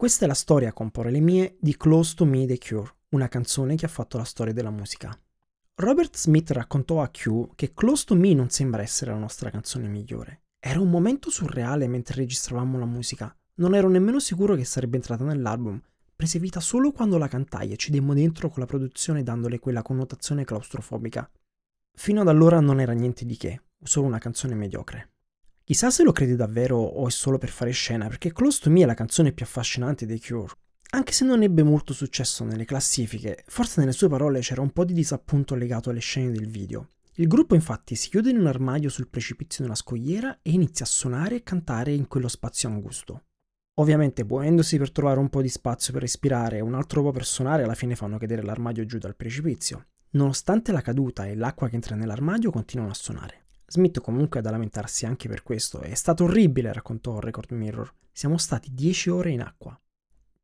Questa è la storia, con parole mie, di Close to Me The Cure, una canzone che ha fatto la storia della musica. Robert Smith raccontò a Q che Close to Me non sembra essere la nostra canzone migliore. Era un momento surreale mentre registravamo la musica. Non ero nemmeno sicuro che sarebbe entrata nell'album. Prese vita solo quando la cantai e ci demmo dentro con la produzione dandole quella connotazione claustrofobica. Fino ad allora non era niente di che, solo una canzone mediocre. Chissà se lo crede davvero o è solo per fare scena, perché Close to Me è la canzone più affascinante dei Cure. Anche se non ebbe molto successo nelle classifiche, forse nelle sue parole c'era un po' di disappunto legato alle scene del video. Il gruppo infatti si chiude in un armadio sul precipizio di una scogliera e inizia a suonare e cantare in quello spazio angusto. Ovviamente, muovendosi per trovare un po' di spazio per respirare e un altro po' per suonare, alla fine fanno cadere l'armadio giù dal precipizio. Nonostante la caduta e l'acqua che entra nell'armadio, continuano a suonare. Smith comunque ha da lamentarsi anche per questo. È stato orribile, raccontò Record Mirror. Siamo stati 10 ore in acqua.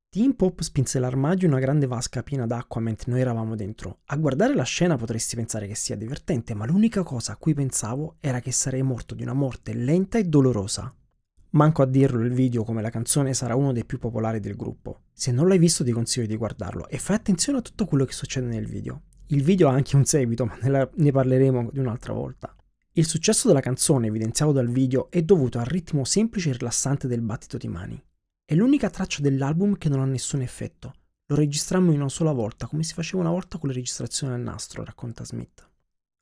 Team Pop spinse l'armadio in una grande vasca piena d'acqua mentre noi eravamo dentro. A guardare la scena potresti pensare che sia divertente, ma l'unica cosa a cui pensavo era che sarei morto di una morte lenta e dolorosa. Manco a dirlo il video come la canzone sarà uno dei più popolari del gruppo. Se non l'hai visto ti consiglio di guardarlo e fai attenzione a tutto quello che succede nel video. Il video ha anche un seguito, ma ne parleremo di un'altra volta. Il successo della canzone, evidenziato dal video, è dovuto al ritmo semplice e rilassante del battito di mani. È l'unica traccia dell'album che non ha nessun effetto. Lo registrammo in una sola volta, come si faceva una volta con le registrazioni al nastro, racconta Smith.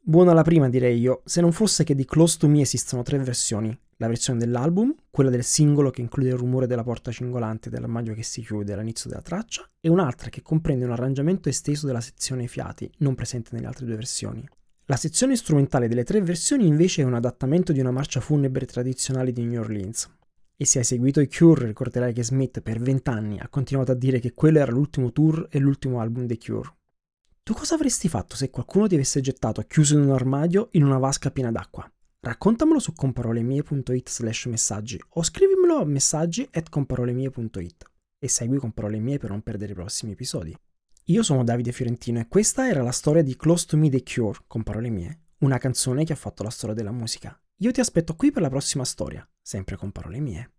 Buona la prima, direi io, se non fosse che di Close to Me esistono tre versioni. La versione dell'album, quella del singolo che include il rumore della porta cingolante dell'armadio che si chiude all'inizio della traccia, e un'altra che comprende un arrangiamento esteso della sezione fiati, non presente nelle altre due versioni. La sezione strumentale delle tre versioni invece è un adattamento di una marcia funebre tradizionale di New Orleans. E se hai seguito i Cure ricorderai che Smith per vent'anni ha continuato a dire che quello era l'ultimo tour e l'ultimo album dei Cure. Tu cosa avresti fatto se qualcuno ti avesse gettato chiuso in un armadio in una vasca piena d'acqua? Raccontamelo su comparolemie.it slash messaggi o scrivimelo a messaggi at comparolemie.it e segui con parole mie per non perdere i prossimi episodi. Io sono Davide Fiorentino e questa era la storia di Close to Me The Cure, con parole mie, una canzone che ha fatto la storia della musica. Io ti aspetto qui per la prossima storia, sempre con parole mie.